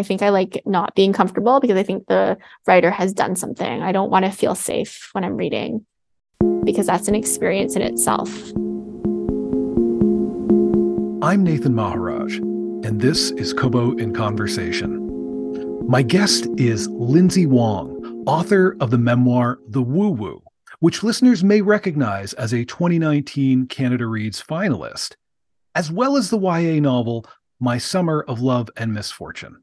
I think I like not being comfortable because I think the writer has done something. I don't want to feel safe when I'm reading because that's an experience in itself. I'm Nathan Maharaj, and this is Kobo in Conversation. My guest is Lindsay Wong, author of the memoir The Woo Woo, which listeners may recognize as a 2019 Canada Reads finalist, as well as the YA novel My Summer of Love and Misfortune.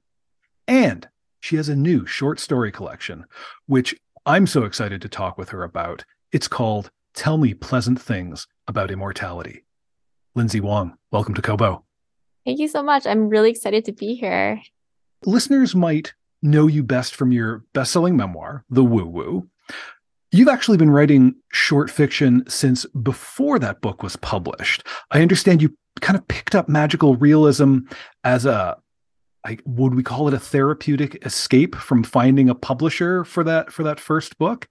And she has a new short story collection, which I'm so excited to talk with her about. It's called Tell Me Pleasant Things About Immortality. Lindsay Wong, welcome to Kobo. Thank you so much. I'm really excited to be here. Listeners might know you best from your best selling memoir, The Woo Woo. You've actually been writing short fiction since before that book was published. I understand you kind of picked up magical realism as a like would we call it a therapeutic escape from finding a publisher for that for that first book?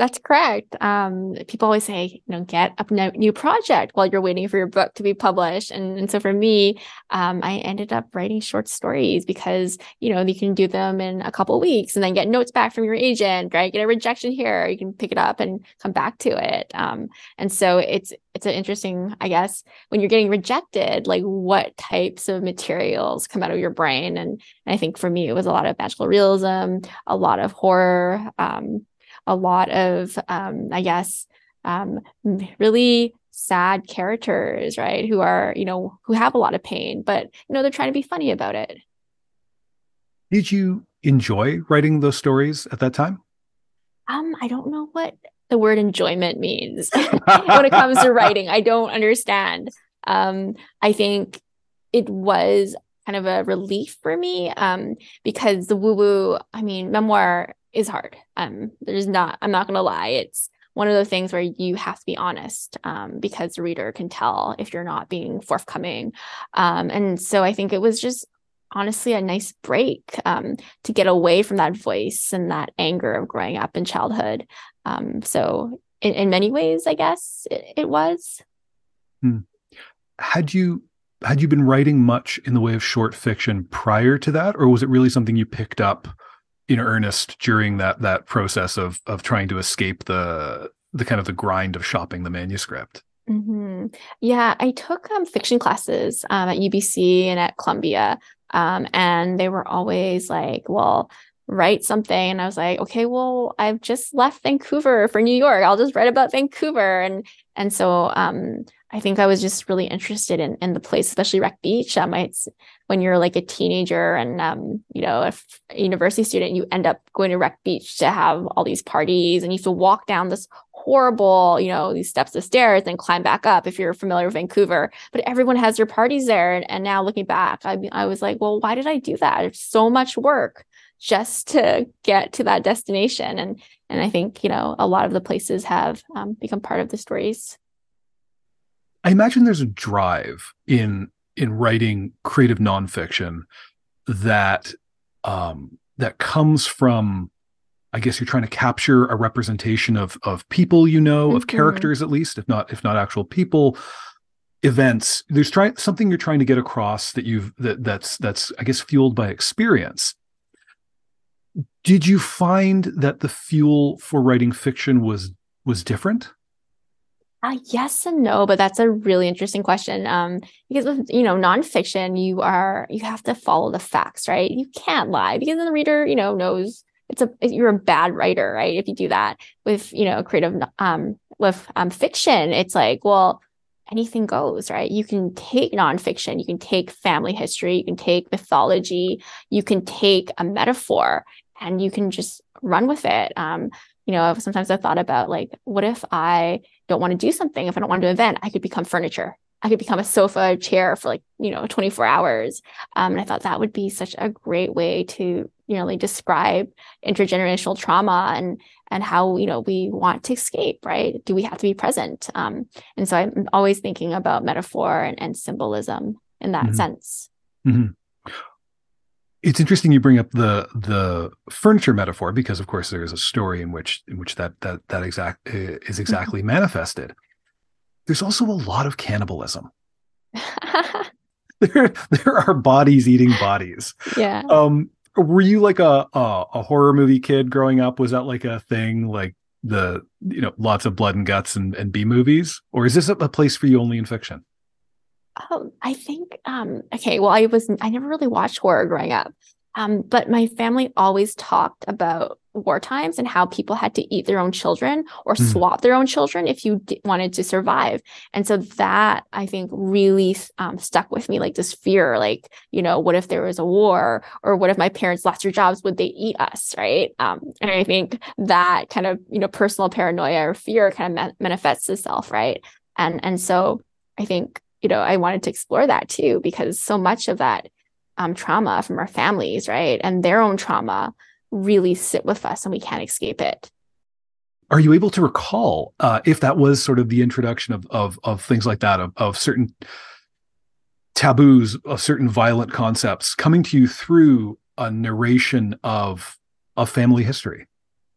That's correct. Um, people always say, you know, get a new project while you're waiting for your book to be published. And, and so for me, um, I ended up writing short stories because, you know, you can do them in a couple weeks and then get notes back from your agent, right? Get a rejection here, you can pick it up and come back to it. Um, and so it's it's an interesting, I guess, when you're getting rejected, like what types of materials come out of your brain. And, and I think for me, it was a lot of magical realism, a lot of horror. Um, a lot of, um, I guess, um, really sad characters, right? Who are, you know, who have a lot of pain, but, you know, they're trying to be funny about it. Did you enjoy writing those stories at that time? Um, I don't know what the word enjoyment means when it comes to writing. I don't understand. Um, I think it was kind of a relief for me um, because the woo woo, I mean, memoir is hard. Um, there's not, I'm not going to lie. It's one of those things where you have to be honest um, because the reader can tell if you're not being forthcoming. Um, and so I think it was just honestly a nice break um, to get away from that voice and that anger of growing up in childhood. Um, so in, in, many ways, I guess it, it was. Hmm. Had you had you been writing much in the way of short fiction prior to that, or was it really something you picked up in earnest during that that process of of trying to escape the the kind of the grind of shopping the manuscript. Mm-hmm. Yeah, I took um, fiction classes um, at UBC and at Columbia, um, and they were always like, "Well, write something." And I was like, "Okay, well, I've just left Vancouver for New York. I'll just write about Vancouver." And and so um, I think I was just really interested in in the place, especially Wreck Beach. Um, it's when you're like a teenager and um, you know, a, a university student, you end up going to Wreck Beach to have all these parties, and you have to walk down this horrible, you know, these steps of stairs and climb back up if you're familiar with Vancouver. But everyone has their parties there, and, and now looking back, I I was like, well, why did I do that? It's so much work just to get to that destination, and and I think you know a lot of the places have um, become part of the stories. I imagine there's a drive in in writing creative nonfiction that um, that comes from I guess you're trying to capture a representation of of people you know, mm-hmm. of characters at least, if not if not actual people, events. There's trying something you're trying to get across that you've that that's that's I guess fueled by experience. Did you find that the fuel for writing fiction was was different? Uh, yes and no, but that's a really interesting question. Um, because with you know nonfiction, you are you have to follow the facts, right? You can't lie because then the reader, you know, knows it's a you're a bad writer, right? If you do that with you know creative um with um fiction, it's like well anything goes, right? You can take nonfiction, you can take family history, you can take mythology, you can take a metaphor, and you can just run with it. Um, you know, sometimes I've thought about like, what if I don't want to do something, if I don't want to do an event, I could become furniture. I could become a sofa chair for like, you know, 24 hours. Um, and I thought that would be such a great way to, you know, like describe intergenerational trauma and and how, you know, we want to escape, right? Do we have to be present? Um, and so I'm always thinking about metaphor and, and symbolism in that mm-hmm. sense. Mm-hmm it's interesting you bring up the the furniture metaphor because of course there is a story in which in which that that that exact is mm-hmm. exactly manifested there's also a lot of cannibalism there there are bodies eating bodies. Yeah. Um, were you like a, a a horror movie kid growing up? Was that like a thing? Like the you know lots of blood and guts and, and B movies, or is this a place for you only in fiction? Oh, I think um okay, well I was I never really watched horror growing up. Um, but my family always talked about war times and how people had to eat their own children or mm. swap their own children if you d- wanted to survive. And so that I think really um, stuck with me, like this fear, like, you know, what if there was a war or what if my parents lost their jobs? Would they eat us? Right. Um, and I think that kind of, you know, personal paranoia or fear kind of ma- manifests itself. Right. And, and so I think, you know, I wanted to explore that too, because so much of that um, trauma from our families, right? And their own trauma really sit with us and we can't escape it. Are you able to recall uh, if that was sort of the introduction of of, of things like that, of, of certain taboos, of certain violent concepts coming to you through a narration of a family history?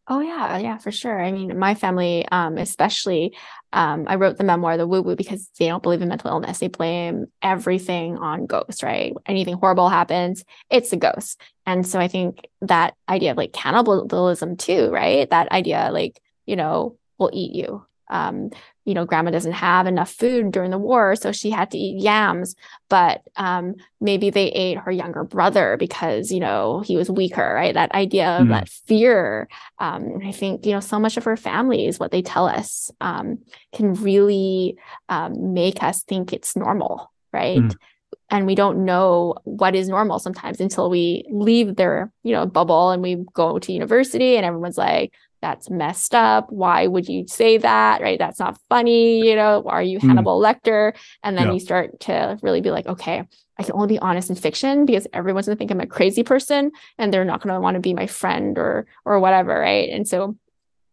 Oh yeah, yeah, for sure. I mean, my family, um, especially, um, I wrote the memoir, The Woo Woo, because they don't believe in mental illness. They blame everything on ghosts, right? Anything horrible happens, it's a ghost. And so I think that idea of like cannibalism too, right? That idea, like, you know, will eat you. Um, you know, grandma doesn't have enough food during the war, so she had to eat yams. But um, maybe they ate her younger brother because, you know, he was weaker, right? That idea of mm. that fear. Um, I think, you know, so much of her family is what they tell us um, can really um, make us think it's normal, right? Mm. And we don't know what is normal sometimes until we leave their, you know, bubble and we go to university and everyone's like, that's messed up. Why would you say that? Right. That's not funny. You know, are you hmm. Hannibal mm. Lecter? And then yeah. you start to really be like, okay, I can only be honest in fiction because everyone's gonna think I'm a crazy person and they're not gonna want to be my friend or or whatever. Right. And so,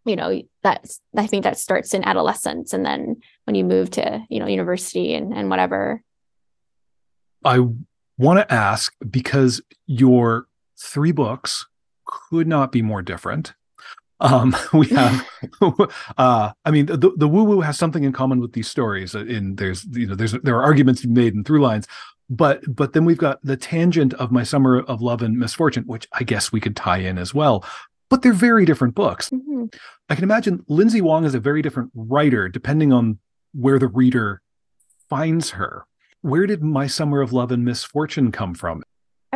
you know, that's I think that starts in adolescence. And then when you move to, you know, university and, and whatever. I want to ask because your three books could not be more different um, we have, uh, I mean, the, the woo woo has something in common with these stories. Uh, in there's, you know, there's there are arguments made and through lines, but but then we've got the tangent of my summer of love and misfortune, which I guess we could tie in as well. But they're very different books. Mm-hmm. I can imagine Lindsay Wong is a very different writer depending on where the reader finds her. Where did my summer of love and misfortune come from?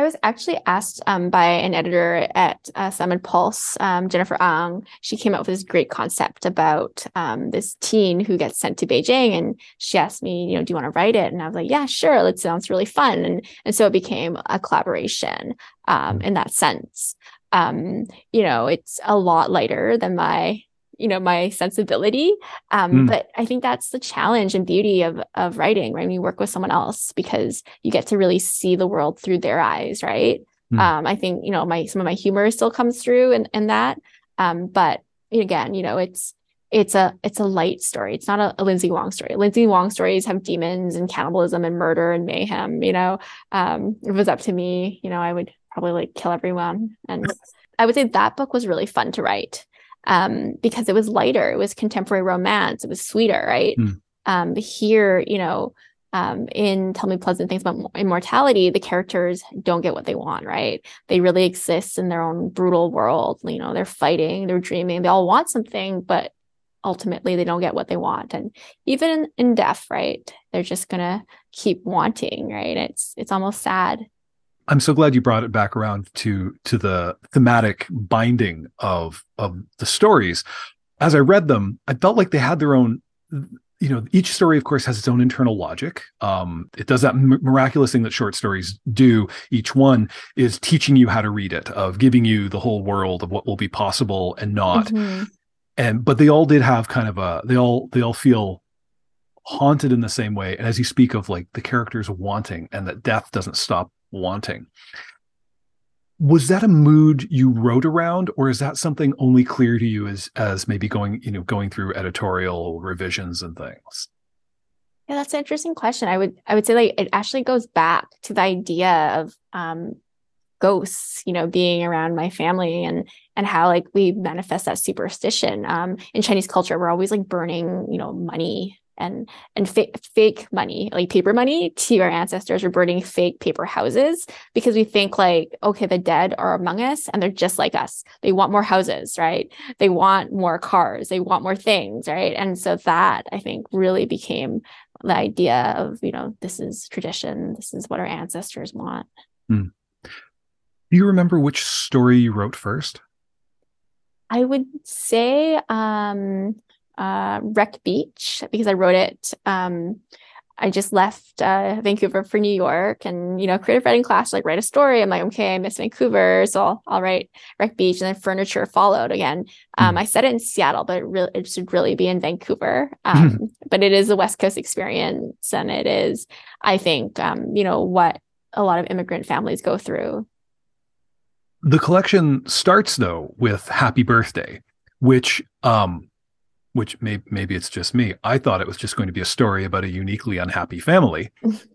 Was actually asked um, by an editor at uh, Simon Pulse, um, Jennifer Ung. She came up with this great concept about um, this teen who gets sent to Beijing, and she asked me, you know, do you want to write it? And I was like, yeah, sure. It sounds really fun, and and so it became a collaboration um, in that sense. Um, you know, it's a lot lighter than my you know my sensibility um, mm. but i think that's the challenge and beauty of of writing right? When you work with someone else because you get to really see the world through their eyes right? Mm. um, i think you know my some of my humor still comes through in, in that um, but again you know it's it's a it's a light story. It's not a, a lindsay wong story. Lindsay wong stories have demons and cannibalism and murder and mayhem you know? Um, if it was up to me you know i would probably like kill everyone. And i would say that book was really fun to write um, because it was lighter. It was contemporary romance. It was sweeter, right? Mm. Um, here, you know, um, in Tell Me Pleasant Things About Immortality, the characters don't get what they want, right? They really exist in their own brutal world. You know, they're fighting, they're dreaming, they all want something, but ultimately they don't get what they want. And even in, in death, right? They're just gonna keep wanting, right? It's it's almost sad. I'm so glad you brought it back around to to the thematic binding of of the stories. As I read them, I felt like they had their own you know each story of course has its own internal logic um, it does that m- miraculous thing that short stories do each one is teaching you how to read it of giving you the whole world of what will be possible and not mm-hmm. and but they all did have kind of a they all they all feel haunted in the same way and as you speak of like the characters wanting and that death doesn't stop wanting. Was that a mood you wrote around, or is that something only clear to you as as maybe going, you know, going through editorial revisions and things? Yeah, that's an interesting question. I would I would say like it actually goes back to the idea of um ghosts, you know, being around my family and and how like we manifest that superstition. Um in Chinese culture, we're always like burning, you know, money and and fa- fake money like paper money to our ancestors we're burning fake paper houses because we think like okay the dead are among us and they're just like us. They want more houses right? They want more cars. They want more things right? And so that i think really became the idea of you know this is tradition. This is what our ancestors want. Hmm. do you remember which story you wrote first? I would say um uh, Wreck Beach because I wrote it. Um, I just left uh, Vancouver for New York, and you know, creative writing class like write a story. I'm like, okay, I miss Vancouver, so I'll, I'll write Wreck Beach, and then Furniture followed again. Um, mm. I said it in Seattle, but it really it should really be in Vancouver. Um, mm. But it is a West Coast experience, and it is, I think, um, you know, what a lot of immigrant families go through. The collection starts though with Happy Birthday, which um, which may, maybe it's just me. I thought it was just going to be a story about a uniquely unhappy family,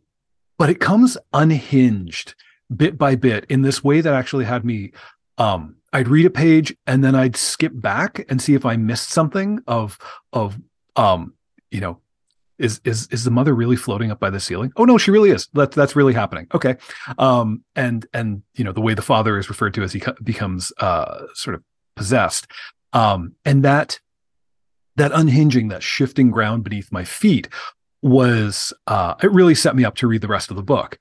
but it comes unhinged bit by bit in this way that actually had me. Um, I'd read a page and then I'd skip back and see if I missed something of of um, you know, is is is the mother really floating up by the ceiling? Oh no, she really is. That that's really happening. Okay, um, and and you know the way the father is referred to as he becomes uh sort of possessed, um, and that that unhinging, that shifting ground beneath my feet was uh, it really set me up to read the rest of the book.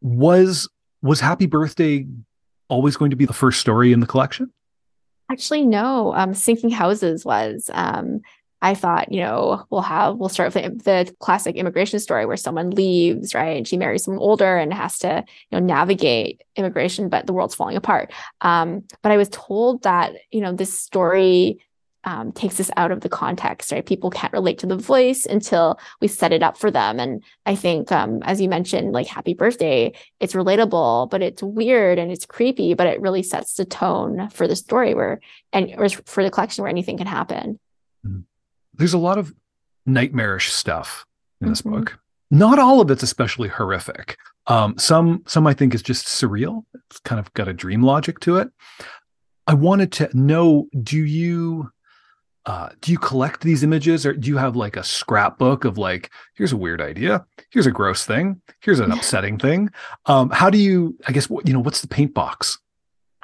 Was was Happy Birthday always going to be the first story in the collection? Actually, no. Um, Sinking Houses was. Um, I thought, you know, we'll have we'll start with the, classic immigration story where someone leaves, right? And she marries someone older and has to, you know, navigate immigration, but the world's falling apart. Um, but I was told that, you know, this story um, takes us out of the context, right? People can't relate to the voice until we set it up for them. And I think, um, as you mentioned, like Happy Birthday, it's relatable, but it's weird and it's creepy, but it really sets the tone for the story where, and or for the collection where anything can happen. Mm-hmm. There's a lot of nightmarish stuff in this mm-hmm. book. Not all of it's especially horrific. Um, some, some I think is just surreal. It's kind of got a dream logic to it. I wanted to know, do you uh, do you collect these images or do you have like a scrapbook of like here's a weird idea. Here's a gross thing. Here's an upsetting thing. Um, how do you i guess you know what's the paint box?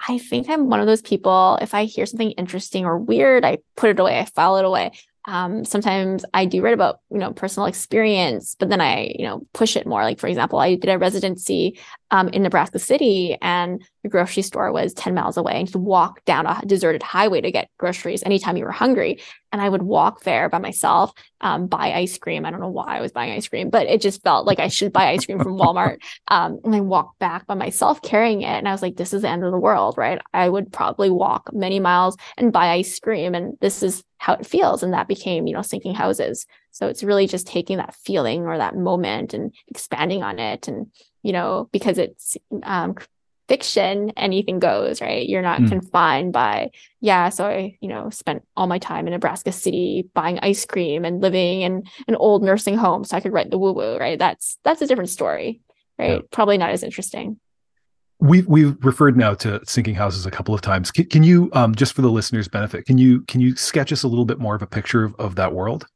I think i'm one of those people if i hear something interesting or weird i put it away i file it away um, sometimes I do write about, you know, personal experience, but then I, you know, push it more. Like, for example, I did a residency um, in Nebraska City and the grocery store was 10 miles away and you walk down a deserted highway to get groceries anytime you were hungry. And I would walk there by myself, um, buy ice cream. I don't know why I was buying ice cream, but it just felt like I should buy ice cream from Walmart. Um, and I walked back by myself carrying it. And I was like, this is the end of the world, right? I would probably walk many miles and buy ice cream. And this is how it feels. And that became, you know, sinking houses. So it's really just taking that feeling or that moment and expanding on it. And, you know, because it's um, fiction, anything goes, right? You're not mm. confined by, yeah, so I, you know, spent all my time in Nebraska City buying ice cream and living in an old nursing home so I could write the woo woo, right? That's that's a different story, right? Yeah. Probably not as interesting. We've we've referred now to sinking houses a couple of times. Can, can you, um, just for the listeners' benefit, can you can you sketch us a little bit more of a picture of, of that world?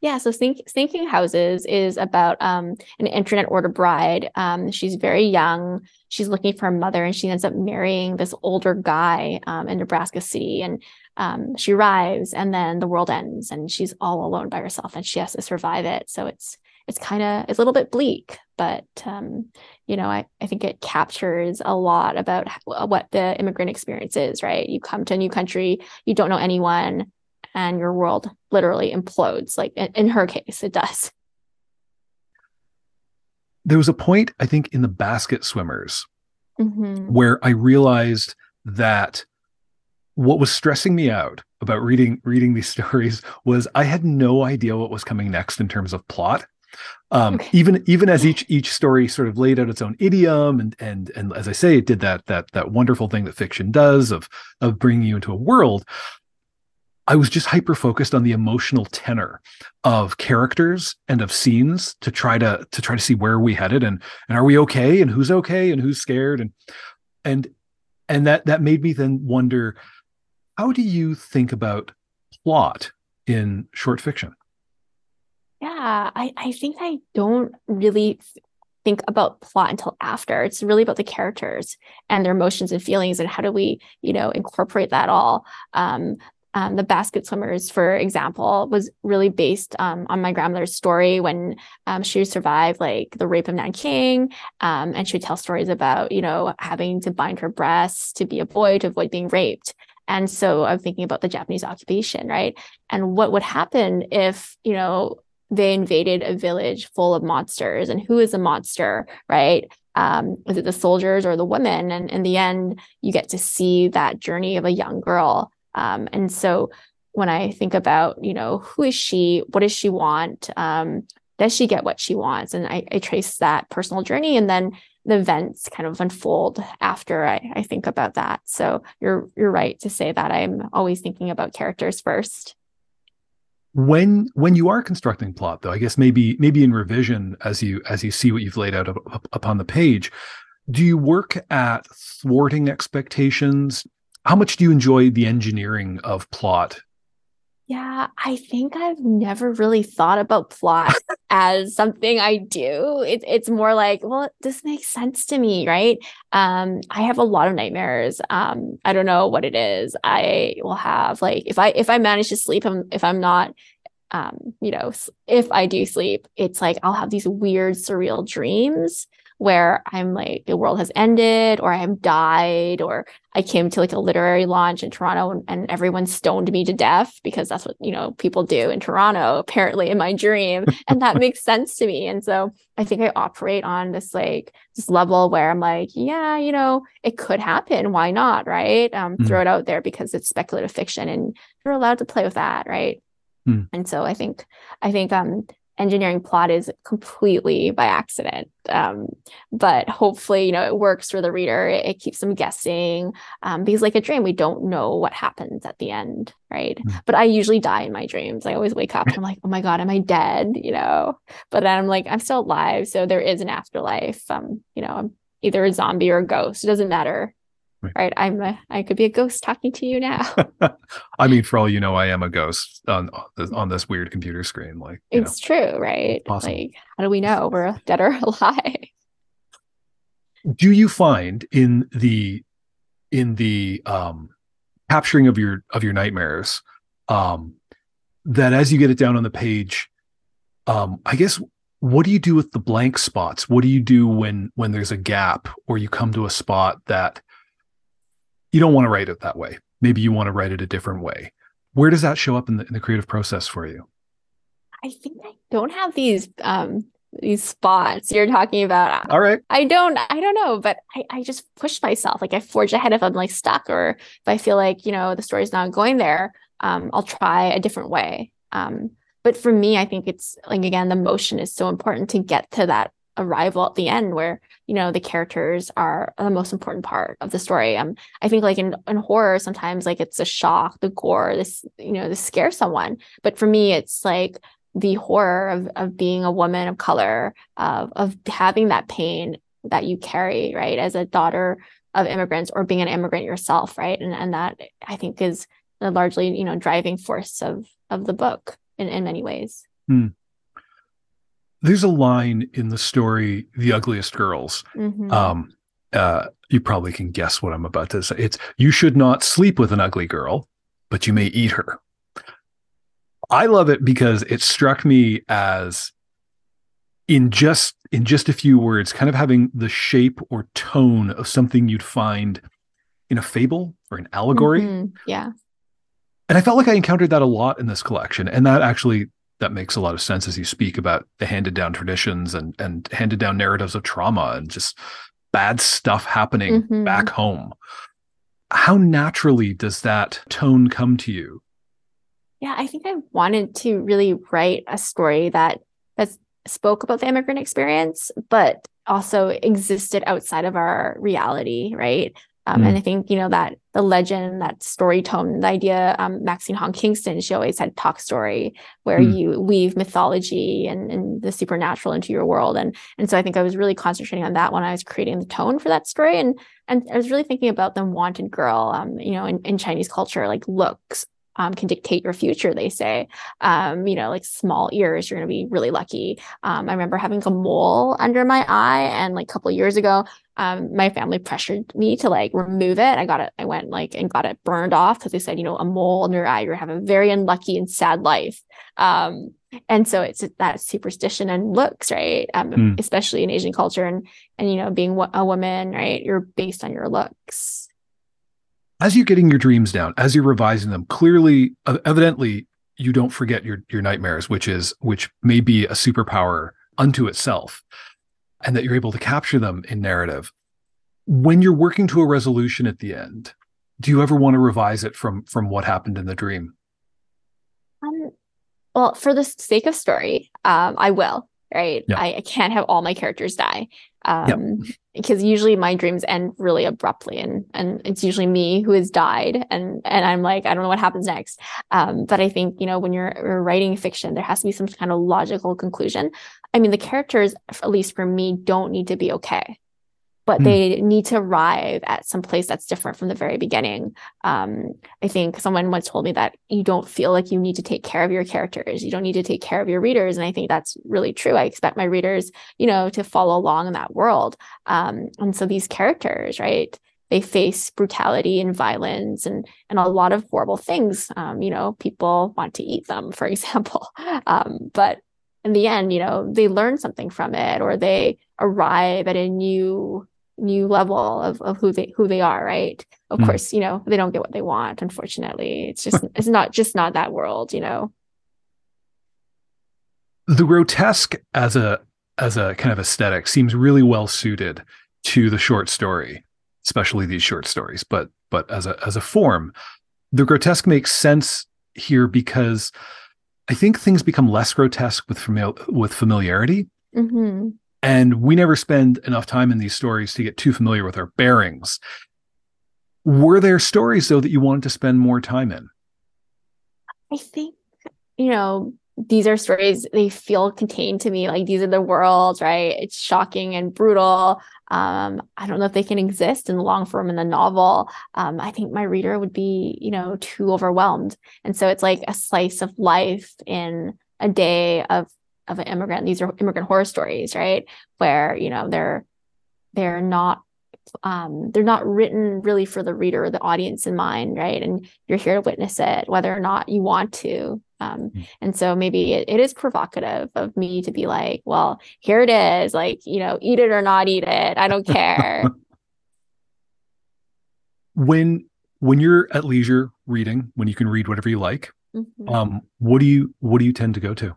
Yeah, so Think, Sinking Houses is about um, an internet order bride. Um, she's very young. She's looking for a mother, and she ends up marrying this older guy um, in Nebraska City. And um, she arrives, and then the world ends, and she's all alone by herself, and she has to survive it. So it's it's kind of it's a little bit bleak, but um, you know, I, I think it captures a lot about how, what the immigrant experience is. Right, you come to a new country, you don't know anyone and your world literally implodes. Like in, in her case, it does. There was a point, I think, in the basket swimmers mm-hmm. where I realized that what was stressing me out about reading reading these stories was I had no idea what was coming next in terms of plot. Um, okay. even even as each each story sort of laid out its own idiom and and and as I say, it did that that that wonderful thing that fiction does of of bringing you into a world. I was just hyper focused on the emotional tenor of characters and of scenes to try to to try to see where we headed and and are we okay and who's okay and who's scared and and and that that made me then wonder how do you think about plot in short fiction? Yeah, I, I think I don't really think about plot until after. It's really about the characters and their emotions and feelings and how do we, you know, incorporate that all. Um, um, the basket swimmers, for example, was really based um, on my grandmother's story when um, she survived like the rape of Nanking, um, and she would tell stories about you know having to bind her breasts to be a boy to avoid being raped. And so I'm thinking about the Japanese occupation, right? And what would happen if you know they invaded a village full of monsters, and who is a monster, right? Um, is it the soldiers or the women? And in the end, you get to see that journey of a young girl um, and so when I think about, you know, who is she? What does she want? Um, does she get what she wants? And I, I, trace that personal journey and then the events kind of unfold after I, I think about that. So you're you're right to say that I'm always thinking about characters first when when you are constructing plot though i guess maybe maybe in revision as you as you see what you've laid out up, up, upon the page do you work at thwarting expectations how much do you enjoy the engineering of plot? Yeah, I think I've never really thought about plot as something I do. It, it's more like, well, this makes sense to me, right? Um, I have a lot of nightmares. Um, I don't know what it is. I will have like if I if I manage to sleep, if I'm not um, you know, if I do sleep, it's like I'll have these weird surreal dreams where I'm like, the world has ended, or I have died, or I came to like a literary launch in Toronto and, and everyone stoned me to death because that's what, you know, people do in Toronto, apparently in my dream. and that makes sense to me. And so I think I operate on this like this level where I'm like, yeah, you know, it could happen. Why not? Right. Um, mm. Throw it out there because it's speculative fiction and you're allowed to play with that. Right. Mm. And so I think I think um engineering plot is completely by accident. Um, but hopefully, you know, it works for the reader. It, it keeps them guessing um, because, like a dream, we don't know what happens at the end, right? Mm. But I usually die in my dreams. I always wake up and I'm like, oh my god, am I dead? You know. But then I'm like, I'm still alive, so there is an afterlife. Um, you know, I'm either a zombie or a ghost. It doesn't matter. Right. right. I'm a, I could be a ghost talking to you now. I mean, for all you know, I am a ghost on on this weird computer screen. Like it's know. true, right? Awesome. Like, how do we know we're dead or alive? Do you find in the in the um capturing of your of your nightmares um that as you get it down on the page, um, I guess what do you do with the blank spots? What do you do when when there's a gap or you come to a spot that you don't want to write it that way. Maybe you want to write it a different way. Where does that show up in the, in the creative process for you? I think I don't have these um these spots you're talking about. All right. I don't I don't know, but I, I just push myself. Like I forge ahead if I'm like stuck or if I feel like, you know, the story's not going there, um, I'll try a different way. Um, but for me, I think it's like again, the motion is so important to get to that arrival at the end where you know the characters are the most important part of the story. Um i think like in, in horror sometimes like it's a shock the gore this you know this scare someone. But for me it's like the horror of, of being a woman of color of, of having that pain that you carry right as a daughter of immigrants or being an immigrant yourself right? And and that i think is the largely you know driving force of of the book in, in many ways. Hmm there's a line in the story the ugliest girls. Mm-hmm. um uh you probably can guess what i'm about to say. It's you should not sleep with an ugly girl but you may eat her. I love it because it struck me as in just in just a few words kind of having the shape or tone of something you'd find in a fable or an allegory. Mm-hmm. yeah. And i felt like i encountered that a lot in this collection and that actually that makes a lot of sense as you speak about the handed down traditions and and handed down narratives of trauma and just bad stuff happening mm-hmm. back home. How naturally does that tone come to you? Yeah, I think I wanted to really write a story that that spoke about the immigrant experience, but also existed outside of our reality, right? Um, mm. And I think, you know, that the legend, that story tone, the idea, um, Maxine Hong Kingston, she always had talk story where mm. you weave mythology and, and the supernatural into your world. And, and so I think I was really concentrating on that when I was creating the tone for that story. And, and I was really thinking about the wanted girl, um, you know, in, in Chinese culture, like looks, um, can dictate your future. They say, um, you know, like small ears, you're going to be really lucky. Um, I remember having a mole under my eye, and like a couple years ago, um, my family pressured me to like remove it. I got it. I went like and got it burned off because they said, you know, a mole under your eye, you're gonna have a very unlucky and sad life. Um, and so it's that superstition and looks, right? Um, mm. Especially in Asian culture, and and you know, being a woman, right? You're based on your looks. As you're getting your dreams down, as you're revising them, clearly, uh, evidently, you don't forget your your nightmares, which is which may be a superpower unto itself and that you're able to capture them in narrative. When you're working to a resolution at the end, do you ever want to revise it from from what happened in the dream? Um, well, for the sake of story, um, I will. Right. I, I, can't have all my characters die um, because usually my dreams end really abruptly, and and it's usually me who has died, and and I'm like I don't know what happens next. Um, but I think you know when you're, you're writing fiction, there has to be some kind of logical conclusion. I mean, the characters, at least for me, don't need to be okay, but mm. they need to arrive at some place that's different from the very beginning. Um, I think someone once told me that you don't feel like you need to take care of your characters. You don't need to take care of your readers. And I think that's really true. I expect my readers, you know, to follow along in that world. Um, and so these characters, right? They face brutality and violence and and a lot of horrible things. Um, you know, people want to eat them, for example. Um, but in the end, you know, they learn something from it or they arrive at a new new level of, of who they who they are, right? Of mm. course, you know, they don't get what they want, unfortunately. It's just it's not just not that world, you know. The grotesque as a as a kind of aesthetic seems really well suited to the short story, especially these short stories, but but as a as a form, the grotesque makes sense here because I think things become less grotesque with famili- with familiarity. Mm-hmm. And we never spend enough time in these stories to get too familiar with our bearings. Were there stories though that you wanted to spend more time in? I think, you know, these are stories they feel contained to me like these are the worlds right it's shocking and brutal um, i don't know if they can exist in the long form in the novel um, i think my reader would be you know too overwhelmed and so it's like a slice of life in a day of of an immigrant these are immigrant horror stories right where you know they're they're not um, they're not written really for the reader or the audience in mind, right? And you're here to witness it, whether or not you want to. Um, mm. And so maybe it, it is provocative of me to be like, well, here it is, like, you know, eat it or not eat it. I don't care. when when you're at leisure reading, when you can read whatever you like, mm-hmm. um, what do you what do you tend to go to?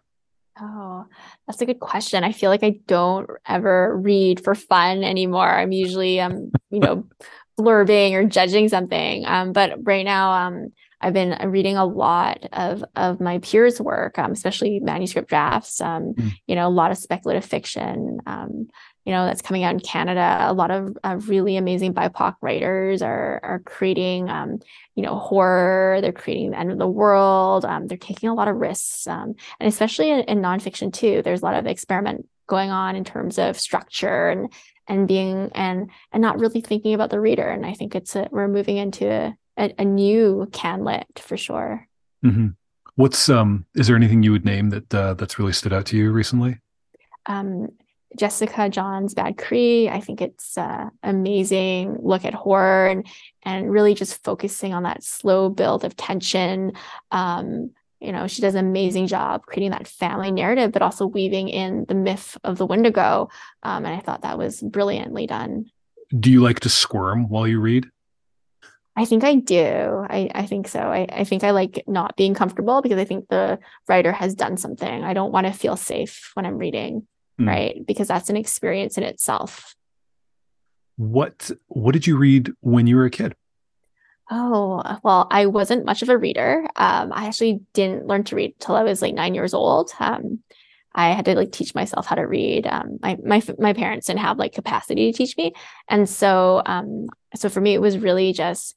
Oh, that's a good question. I feel like I don't ever read for fun anymore. I'm usually um, you know, blurbing or judging something. Um, but right now, um, I've been uh, reading a lot of of my peers' work, um, especially manuscript drafts. Um, mm. You know, a lot of speculative fiction. Um, you know, that's coming out in Canada. A lot of uh, really amazing BIPOC writers are are creating, um, you know, horror. They're creating the end of the world. Um, they're taking a lot of risks, um, and especially in, in nonfiction too. There's a lot of experiment going on in terms of structure and and being and and not really thinking about the reader. And I think it's a, we're moving into a, a, a new canlit for sure. Mm-hmm. What's um? Is there anything you would name that uh, that's really stood out to you recently? Um, Jessica Johns Bad Cree. I think it's uh, amazing look at horror and and really just focusing on that slow build of tension. Um, you know, she does an amazing job creating that family narrative, but also weaving in the myth of the Wendigo. Um, and I thought that was brilliantly done. Do you like to squirm while you read? I think I do. I, I think so. I, I think I like not being comfortable because I think the writer has done something. I don't want to feel safe when I'm reading, mm. right? Because that's an experience in itself. What what did you read when you were a kid? Oh, well, I wasn't much of a reader. Um, I actually didn't learn to read till I was like nine years old. Um, I had to like teach myself how to read. Um, my my my parents didn't have like capacity to teach me, and so um, so for me, it was really just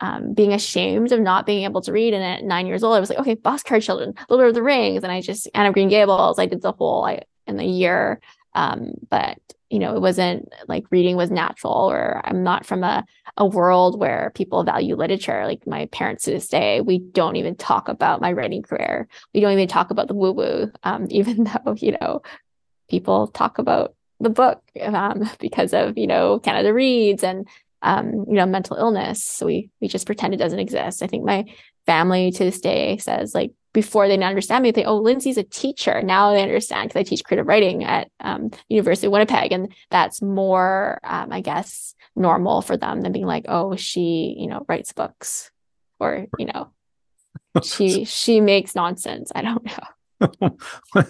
um, being ashamed of not being able to read. And at nine years old, I was like, okay, Boxcar Children, Little Lord of the Rings, and I just Anne of Green Gables. I did the whole I in the year. Um, but you know, it wasn't like reading was natural, or I'm not from a, a world where people value literature. Like my parents to this day, we don't even talk about my writing career. We don't even talk about the woo woo, um, even though, you know, people talk about the book um, because of, you know, Canada Reads and, um, you know, mental illness. So we, we just pretend it doesn't exist. I think my family to this day says like before they didn't understand me, they oh Lindsay's a teacher. Now they understand because I teach creative writing at um, University of Winnipeg, and that's more, um, I guess, normal for them than being like, oh, she you know writes books, or you know, she she makes nonsense. I don't know.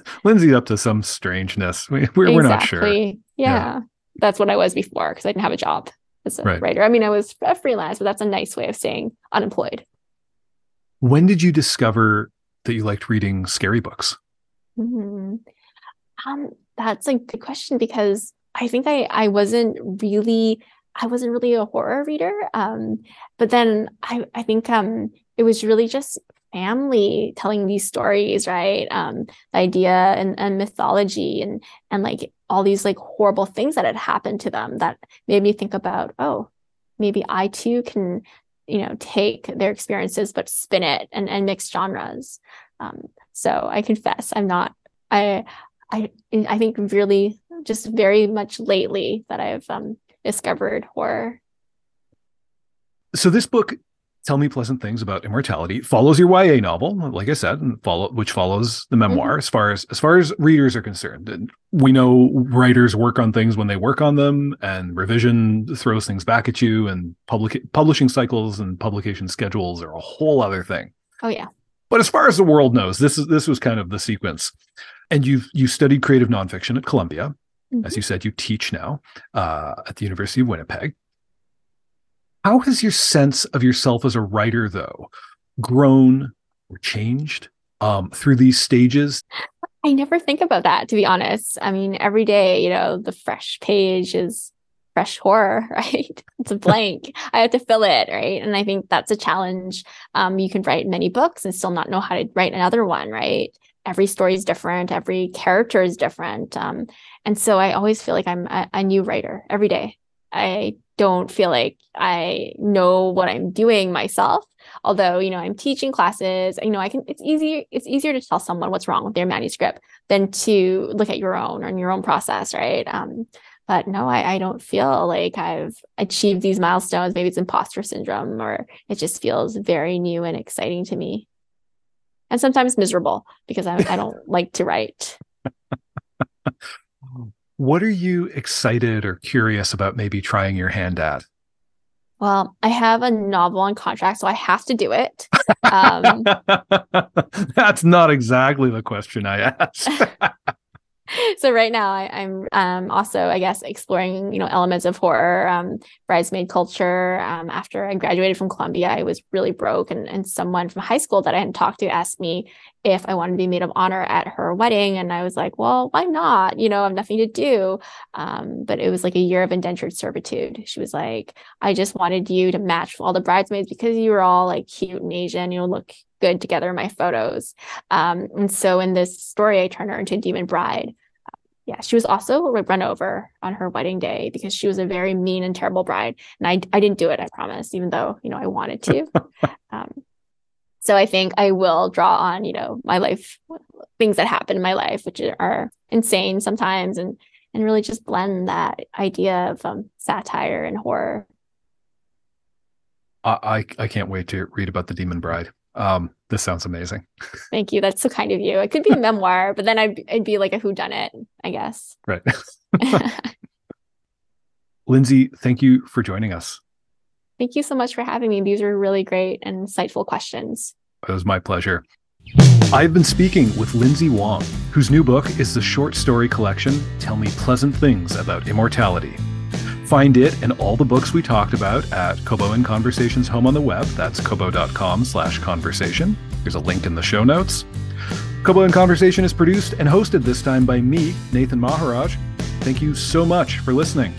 Lindsay's up to some strangeness. We, we're, exactly. we're not sure. Yeah. yeah. That's what I was before because I didn't have a job as a right. writer. I mean, I was a freelance, but that's a nice way of saying unemployed. When did you discover that you liked reading scary books? Mm-hmm. Um, that's a good question because I think I I wasn't really I wasn't really a horror reader. Um, but then I I think um it was really just family telling these stories, right? Um, the idea and, and mythology and and like all these like horrible things that had happened to them that made me think about, oh, maybe I too can you know take their experiences but spin it and, and mix genres. Um, so i confess i'm not i i i think really just very much lately that i've um, discovered horror. So this book Tell Me Pleasant Things About Immortality follows your YA novel, like I said, and follow which follows the memoir mm-hmm. as far as as far as readers are concerned. And we know writers work on things when they work on them, and revision throws things back at you, and public publishing cycles and publication schedules are a whole other thing. Oh yeah. But as far as the world knows, this is this was kind of the sequence. And you've you studied creative nonfiction at Columbia. Mm-hmm. As you said, you teach now uh, at the University of Winnipeg. How has your sense of yourself as a writer, though, grown or changed um, through these stages? I never think about that, to be honest. I mean, every day, you know, the fresh page is fresh horror, right? It's a blank. I have to fill it, right? And I think that's a challenge. Um, you can write many books and still not know how to write another one, right? Every story is different. Every character is different. Um, and so I always feel like I'm a, a new writer every day. I don't feel like I know what I'm doing myself. Although, you know, I'm teaching classes, you know, I can it's easier it's easier to tell someone what's wrong with their manuscript than to look at your own or in your own process, right? Um, but no, I, I don't feel like I've achieved these milestones. Maybe it's imposter syndrome or it just feels very new and exciting to me. And sometimes miserable because I, I don't like to write. What are you excited or curious about maybe trying your hand at? Well, I have a novel on contract, so I have to do it. Um, That's not exactly the question I asked. so right now I, am um, also i guess exploring you know elements of horror um, bridesmaid culture. Um, after i graduated from columbia i was really broke and, and someone from high school that i hadn't talked to asked me if i wanted to be maid of honor at her wedding and i was like well why not? You know i have nothing to do. Um, but it was like a year of indentured servitude. She was like i just wanted you to match all the bridesmaids because you were all like cute and asian you know look good together my photos. Um, and so in this story, I turn her into a demon bride. Yeah, she was also run over on her wedding day because she was a very mean and terrible bride. And I, I didn't do it, I promise, even though, you know, I wanted to. um, so I think I will draw on, you know, my life, things that happen in my life, which are insane sometimes, and and really just blend that idea of um, satire and horror. I I can't wait to read about the Demon Bride. Um, this sounds amazing. Thank you. That's so kind of you. It could be a memoir, but then I'd, it'd be like a whodunit, I guess. Right. Lindsay, thank you for joining us. Thank you so much for having me. These were really great and insightful questions. It was my pleasure. I've been speaking with Lindsay Wong, whose new book is the short story collection Tell Me Pleasant Things About Immortality. Find it and all the books we talked about at Kobo in Conversations home on the web. That's kobo.com slash conversation. There's a link in the show notes. Kobo in Conversation is produced and hosted this time by me, Nathan Maharaj. Thank you so much for listening.